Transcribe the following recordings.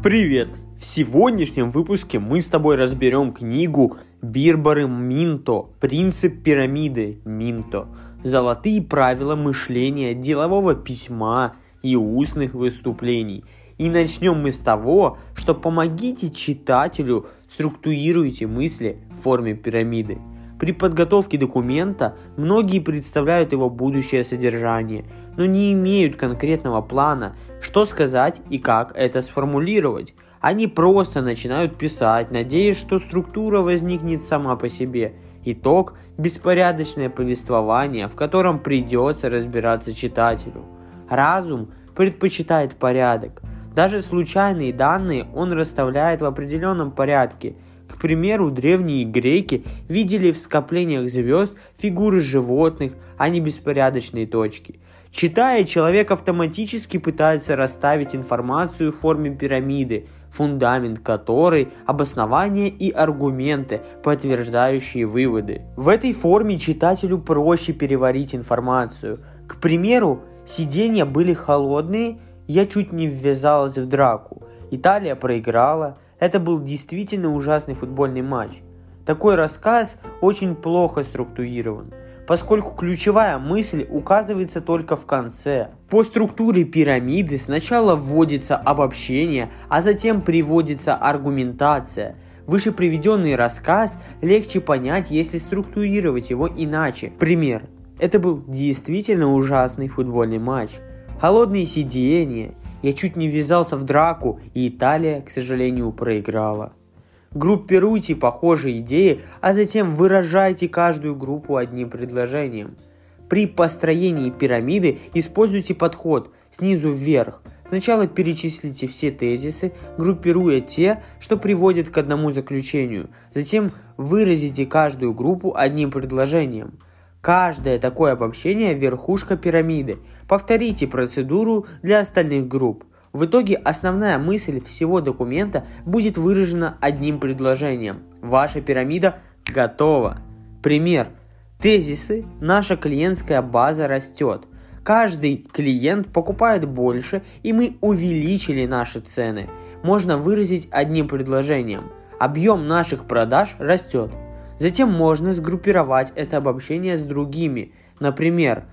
Привет! В сегодняшнем выпуске мы с тобой разберем книгу Бирбары Минто «Принцип пирамиды Минто. Золотые правила мышления, делового письма и устных выступлений». И начнем мы с того, что помогите читателю структурируйте мысли в форме пирамиды. При подготовке документа многие представляют его будущее содержание, но не имеют конкретного плана, что сказать и как это сформулировать. Они просто начинают писать, надеясь, что структура возникнет сама по себе. Итог – беспорядочное повествование, в котором придется разбираться читателю. Разум предпочитает порядок. Даже случайные данные он расставляет в определенном порядке – к примеру, древние греки видели в скоплениях звезд фигуры животных, а не беспорядочные точки. Читая, человек автоматически пытается расставить информацию в форме пирамиды, фундамент которой – обоснования и аргументы, подтверждающие выводы. В этой форме читателю проще переварить информацию. К примеру, сиденья были холодные, я чуть не ввязалась в драку. Италия проиграла – это был действительно ужасный футбольный матч. Такой рассказ очень плохо структурирован, поскольку ключевая мысль указывается только в конце. По структуре пирамиды сначала вводится обобщение, а затем приводится аргументация. Выше приведенный рассказ легче понять, если структурировать его иначе. Пример. Это был действительно ужасный футбольный матч. Холодные сидения, я чуть не ввязался в драку, и Италия, к сожалению, проиграла. Группируйте похожие идеи, а затем выражайте каждую группу одним предложением. При построении пирамиды используйте подход снизу вверх. Сначала перечислите все тезисы, группируя те, что приводят к одному заключению. Затем выразите каждую группу одним предложением – Каждое такое обобщение – верхушка пирамиды. Повторите процедуру для остальных групп. В итоге основная мысль всего документа будет выражена одним предложением. Ваша пирамида готова. Пример. Тезисы. Наша клиентская база растет. Каждый клиент покупает больше, и мы увеличили наши цены. Можно выразить одним предложением. Объем наших продаж растет. Затем можно сгруппировать это обобщение с другими. Например,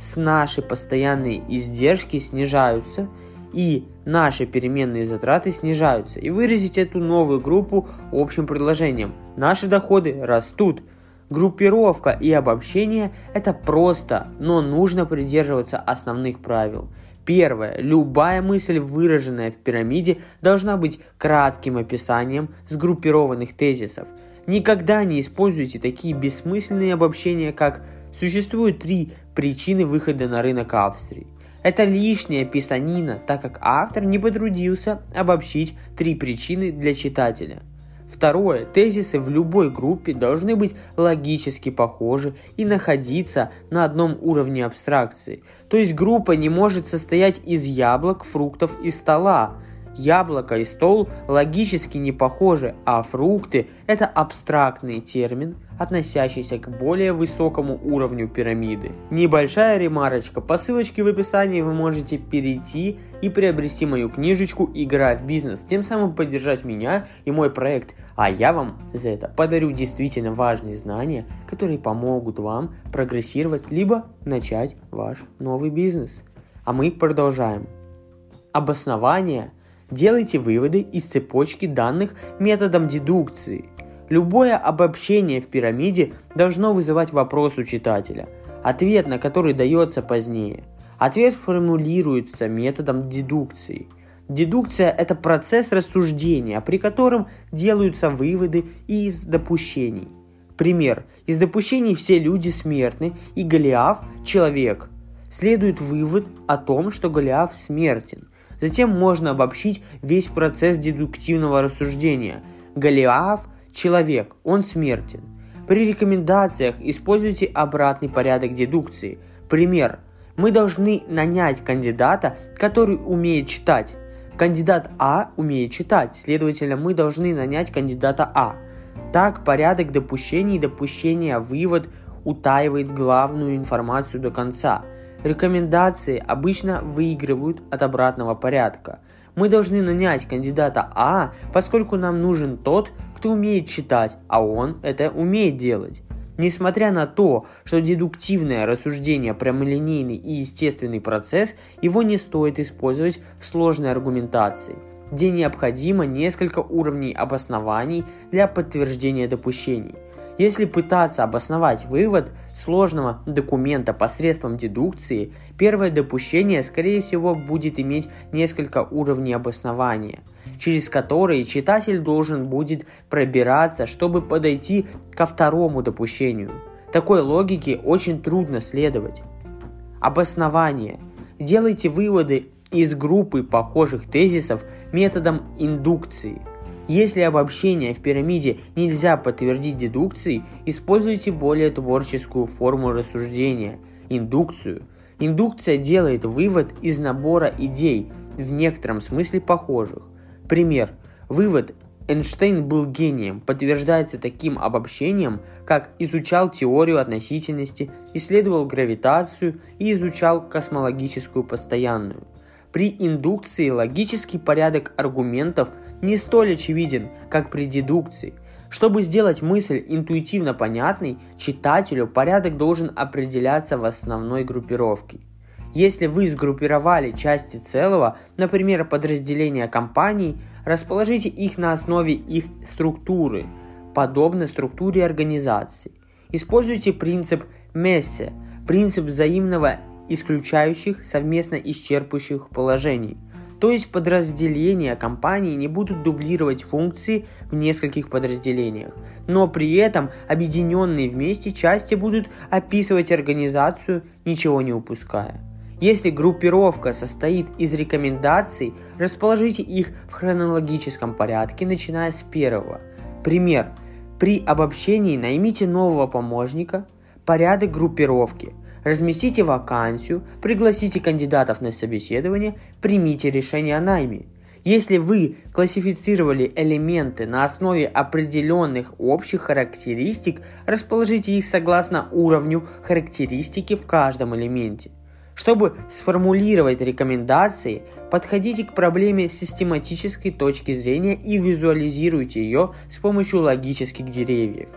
с наши постоянные издержки снижаются и наши переменные затраты снижаются. И выразить эту новую группу общим предложением. Наши доходы растут. Группировка и обобщение – это просто, но нужно придерживаться основных правил. Первое. Любая мысль, выраженная в пирамиде, должна быть кратким описанием сгруппированных тезисов – Никогда не используйте такие бессмысленные обобщения, как «Существует три причины выхода на рынок Австрии». Это лишняя писанина, так как автор не потрудился обобщить три причины для читателя. Второе. Тезисы в любой группе должны быть логически похожи и находиться на одном уровне абстракции. То есть группа не может состоять из яблок, фруктов и стола, Яблоко и стол логически не похожи, а фрукты – это абстрактный термин, относящийся к более высокому уровню пирамиды. Небольшая ремарочка, по ссылочке в описании вы можете перейти и приобрести мою книжечку «Игра в бизнес», тем самым поддержать меня и мой проект, а я вам за это подарю действительно важные знания, которые помогут вам прогрессировать, либо начать ваш новый бизнес. А мы продолжаем. Обоснование – Делайте выводы из цепочки данных методом дедукции. Любое обобщение в пирамиде должно вызывать вопрос у читателя, ответ на который дается позднее. Ответ формулируется методом дедукции. Дедукция – это процесс рассуждения, при котором делаются выводы из допущений. Пример. Из допущений все люди смертны, и Голиаф – человек. Следует вывод о том, что Голиаф смертен – Затем можно обобщить весь процесс дедуктивного рассуждения. Голиаф – человек, он смертен. При рекомендациях используйте обратный порядок дедукции. Пример. Мы должны нанять кандидата, который умеет читать. Кандидат А умеет читать, следовательно, мы должны нанять кандидата А. Так порядок допущений и допущения вывод утаивает главную информацию до конца – Рекомендации обычно выигрывают от обратного порядка. Мы должны нанять кандидата А, поскольку нам нужен тот, кто умеет читать, а он это умеет делать. Несмотря на то, что дедуктивное рассуждение прямолинейный и естественный процесс, его не стоит использовать в сложной аргументации, где необходимо несколько уровней обоснований для подтверждения допущений. Если пытаться обосновать вывод сложного документа посредством дедукции, первое допущение, скорее всего, будет иметь несколько уровней обоснования, через которые читатель должен будет пробираться, чтобы подойти ко второму допущению. Такой логике очень трудно следовать. Обоснование. Делайте выводы из группы похожих тезисов методом индукции – если обобщение в пирамиде нельзя подтвердить дедукцией, используйте более творческую форму рассуждения – индукцию. Индукция делает вывод из набора идей, в некотором смысле похожих. Пример. Вывод Эйнштейн был гением подтверждается таким обобщением, как изучал теорию относительности, исследовал гравитацию и изучал космологическую постоянную. При индукции логический порядок аргументов не столь очевиден, как при дедукции. Чтобы сделать мысль интуитивно понятной, читателю порядок должен определяться в основной группировке. Если вы сгруппировали части целого, например, подразделения компаний, расположите их на основе их структуры, подобно структуре организации. Используйте принцип Мессе, принцип взаимного исключающих совместно исчерпывающих положений – то есть подразделения компании не будут дублировать функции в нескольких подразделениях, но при этом объединенные вместе части будут описывать организацию, ничего не упуская. Если группировка состоит из рекомендаций, расположите их в хронологическом порядке, начиная с первого. Пример. При обобщении наймите нового помощника, порядок группировки – разместите вакансию, пригласите кандидатов на собеседование, примите решение о найме. Если вы классифицировали элементы на основе определенных общих характеристик, расположите их согласно уровню характеристики в каждом элементе. Чтобы сформулировать рекомендации, подходите к проблеме с систематической точки зрения и визуализируйте ее с помощью логических деревьев.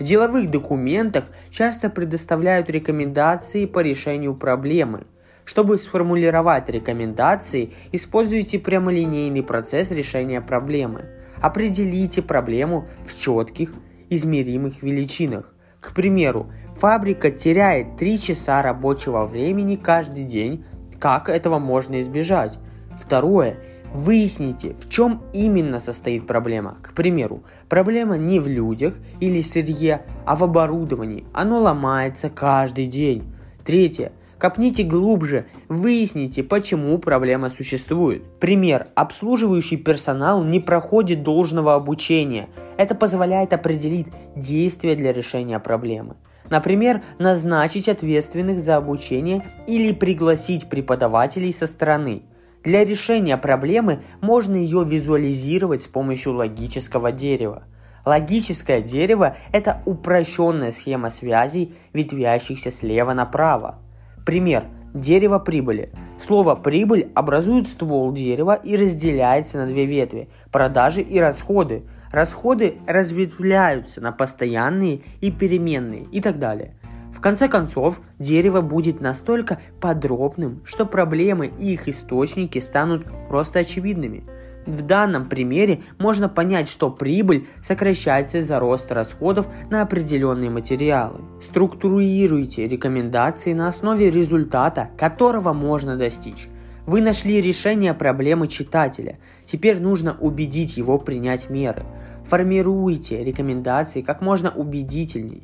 В деловых документах часто предоставляют рекомендации по решению проблемы. Чтобы сформулировать рекомендации, используйте прямолинейный процесс решения проблемы. Определите проблему в четких, измеримых величинах. К примеру, фабрика теряет 3 часа рабочего времени каждый день. Как этого можно избежать? Второе. Выясните, в чем именно состоит проблема. К примеру, проблема не в людях или сырье, а в оборудовании. Оно ломается каждый день. Третье. Копните глубже, выясните, почему проблема существует. Пример. Обслуживающий персонал не проходит должного обучения. Это позволяет определить действия для решения проблемы. Например, назначить ответственных за обучение или пригласить преподавателей со стороны. Для решения проблемы можно ее визуализировать с помощью логического дерева. Логическое дерево – это упрощенная схема связей, ветвящихся слева направо. Пример. Дерево прибыли. Слово «прибыль» образует ствол дерева и разделяется на две ветви – продажи и расходы. Расходы разветвляются на постоянные и переменные и так далее. В конце концов, дерево будет настолько подробным, что проблемы и их источники станут просто очевидными. В данном примере можно понять, что прибыль сокращается из-за роста расходов на определенные материалы. Структурируйте рекомендации на основе результата, которого можно достичь. Вы нашли решение проблемы читателя. Теперь нужно убедить его принять меры. Формируйте рекомендации как можно убедительнее.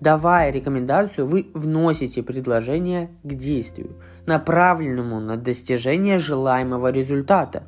Давая рекомендацию, вы вносите предложение к действию, направленному на достижение желаемого результата.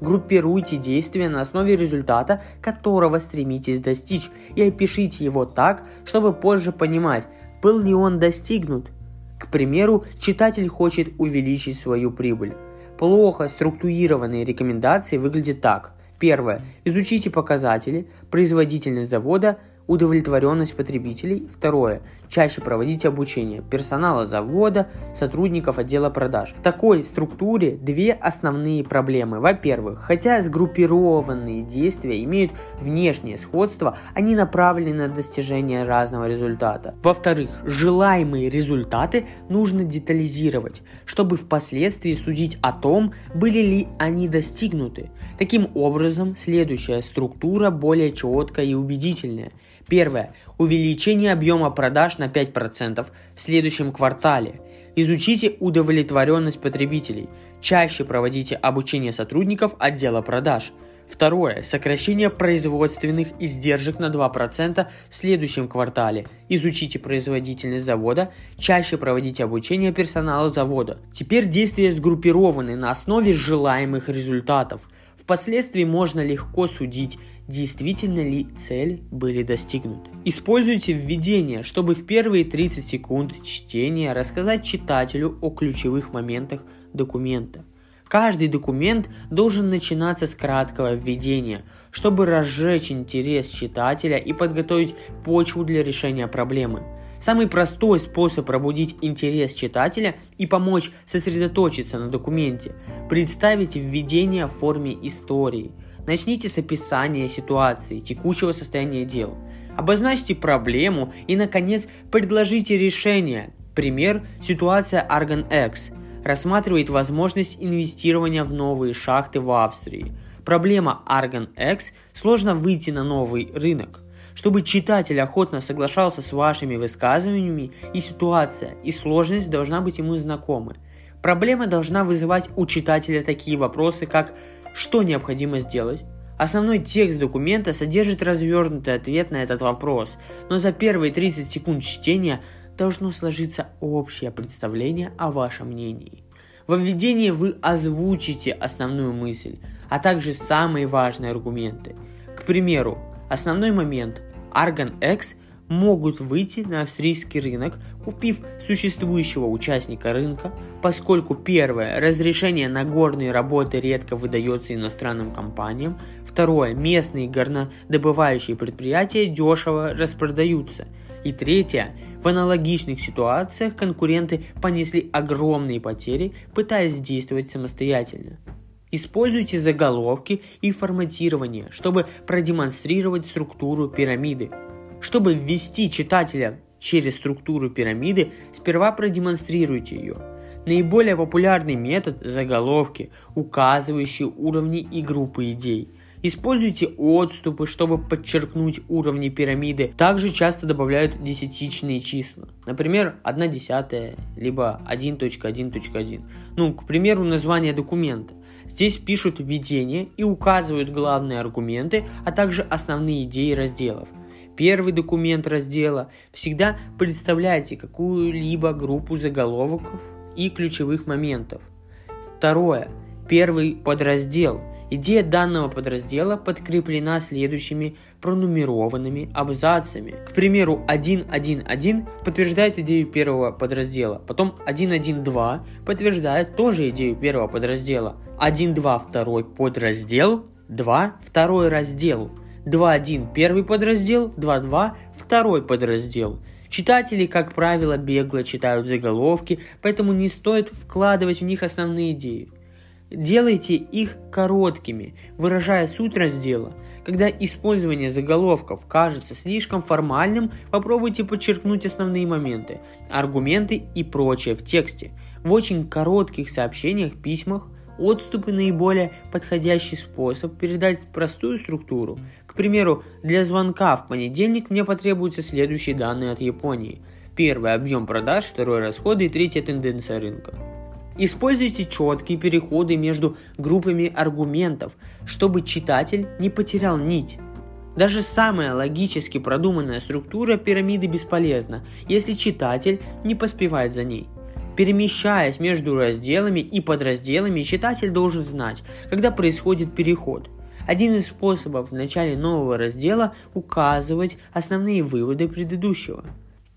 Группируйте действия на основе результата, которого стремитесь достичь, и опишите его так, чтобы позже понимать, был ли он достигнут. К примеру, читатель хочет увеличить свою прибыль. Плохо структурированные рекомендации выглядят так. Первое. Изучите показатели, производительность завода, удовлетворенность потребителей. Второе. чаще проводите обучение персонала завода, сотрудников отдела продаж. В такой структуре две основные проблемы. Во-первых, хотя сгруппированные действия имеют внешнее сходство, они направлены на достижение разного результата. Во-вторых, желаемые результаты нужно детализировать, чтобы впоследствии судить о том, были ли они достигнуты. Таким образом, следующая структура более четкая и убедительная – Первое. Увеличение объема продаж на 5% в следующем квартале. Изучите удовлетворенность потребителей. Чаще проводите обучение сотрудников отдела продаж. Второе. Сокращение производственных издержек на 2% в следующем квартале. Изучите производительность завода. Чаще проводите обучение персонала завода. Теперь действия сгруппированы на основе желаемых результатов. Впоследствии можно легко судить, действительно ли цели были достигнуты. Используйте введение, чтобы в первые 30 секунд чтения рассказать читателю о ключевых моментах документа. Каждый документ должен начинаться с краткого введения, чтобы разжечь интерес читателя и подготовить почву для решения проблемы. Самый простой способ пробудить интерес читателя и помочь сосредоточиться на документе – представить введение в форме истории – Начните с описания ситуации, текущего состояния дел. Обозначьте проблему и, наконец, предложите решение. Пример – ситуация Argon X рассматривает возможность инвестирования в новые шахты в Австрии. Проблема Argon X – сложно выйти на новый рынок. Чтобы читатель охотно соглашался с вашими высказываниями, и ситуация, и сложность должна быть ему знакомы. Проблема должна вызывать у читателя такие вопросы, как что необходимо сделать? Основной текст документа содержит развернутый ответ на этот вопрос, но за первые 30 секунд чтения должно сложиться общее представление о вашем мнении. Во введении вы озвучите основную мысль, а также самые важные аргументы. К примеру, основной момент Argon X – могут выйти на австрийский рынок, купив существующего участника рынка, поскольку первое, разрешение на горные работы редко выдается иностранным компаниям, второе, местные горнодобывающие предприятия дешево распродаются, и третье, в аналогичных ситуациях конкуренты понесли огромные потери, пытаясь действовать самостоятельно. Используйте заголовки и форматирование, чтобы продемонстрировать структуру пирамиды – чтобы ввести читателя через структуру пирамиды, сперва продемонстрируйте ее. Наиболее популярный метод – заголовки, указывающие уровни и группы идей. Используйте отступы, чтобы подчеркнуть уровни пирамиды. Также часто добавляют десятичные числа. Например, 1 десятая, либо 1.1.1. Ну, к примеру, название документа. Здесь пишут введение и указывают главные аргументы, а также основные идеи разделов первый документ раздела, всегда представляйте какую-либо группу заголовков и ключевых моментов. Второе. Первый подраздел. Идея данного подраздела подкреплена следующими пронумерованными абзацами. К примеру, 1.1.1 подтверждает идею первого подраздела, потом 1.1.2 подтверждает тоже идею первого подраздела, 1.2 второй подраздел, 2 второй раздел – 2.1 первый подраздел, 2.2 второй подраздел. Читатели, как правило, бегло читают заголовки, поэтому не стоит вкладывать в них основные идеи. Делайте их короткими, выражая суть раздела. Когда использование заголовков кажется слишком формальным, попробуйте подчеркнуть основные моменты, аргументы и прочее в тексте. В очень коротких сообщениях, письмах отступы наиболее подходящий способ передать простую структуру. К примеру, для звонка в понедельник мне потребуются следующие данные от Японии. Первый – объем продаж, второй – расходы и третья – тенденция рынка. Используйте четкие переходы между группами аргументов, чтобы читатель не потерял нить. Даже самая логически продуманная структура пирамиды бесполезна, если читатель не поспевает за ней. Перемещаясь между разделами и подразделами, читатель должен знать, когда происходит переход. Один из способов в начале нового раздела указывать основные выводы предыдущего.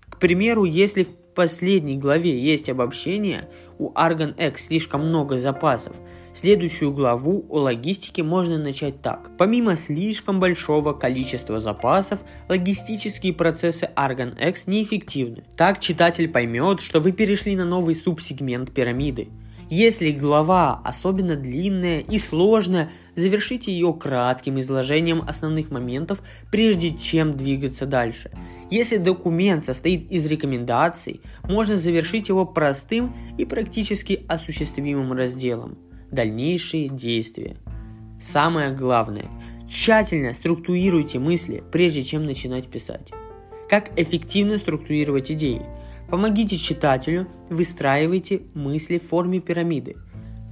К примеру, если в последней главе есть обобщение, у Argon X слишком много запасов. Следующую главу о логистике можно начать так. Помимо слишком большого количества запасов, логистические процессы Argon X неэффективны. Так читатель поймет, что вы перешли на новый субсегмент пирамиды. Если глава особенно длинная и сложная, завершите ее кратким изложением основных моментов, прежде чем двигаться дальше. Если документ состоит из рекомендаций, можно завершить его простым и практически осуществимым разделом. Дальнейшие действия. Самое главное, тщательно структурируйте мысли, прежде чем начинать писать. Как эффективно структурировать идеи – Помогите читателю, выстраивайте мысли в форме пирамиды.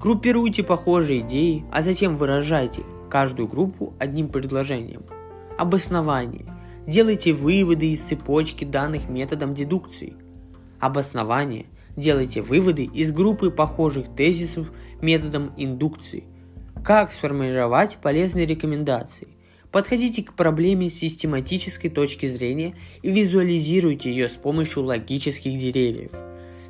Группируйте похожие идеи, а затем выражайте каждую группу одним предложением. Обоснование. Делайте выводы из цепочки данных методом дедукции. Обоснование. Делайте выводы из группы похожих тезисов методом индукции. Как сформировать полезные рекомендации? Подходите к проблеме с систематической точки зрения и визуализируйте ее с помощью логических деревьев.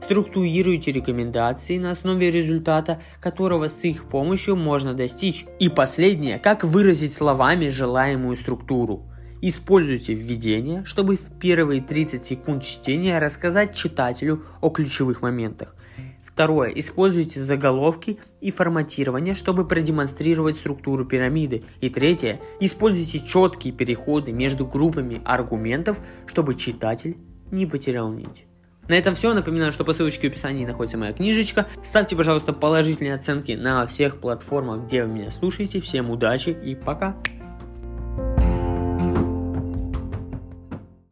Структурируйте рекомендации на основе результата, которого с их помощью можно достичь. И последнее, как выразить словами желаемую структуру. Используйте введение, чтобы в первые 30 секунд чтения рассказать читателю о ключевых моментах. Второе. Используйте заголовки и форматирование, чтобы продемонстрировать структуру пирамиды. И третье. Используйте четкие переходы между группами аргументов, чтобы читатель не потерял нить. На этом все. Напоминаю, что по ссылочке в описании находится моя книжечка. Ставьте, пожалуйста, положительные оценки на всех платформах, где вы меня слушаете. Всем удачи и пока!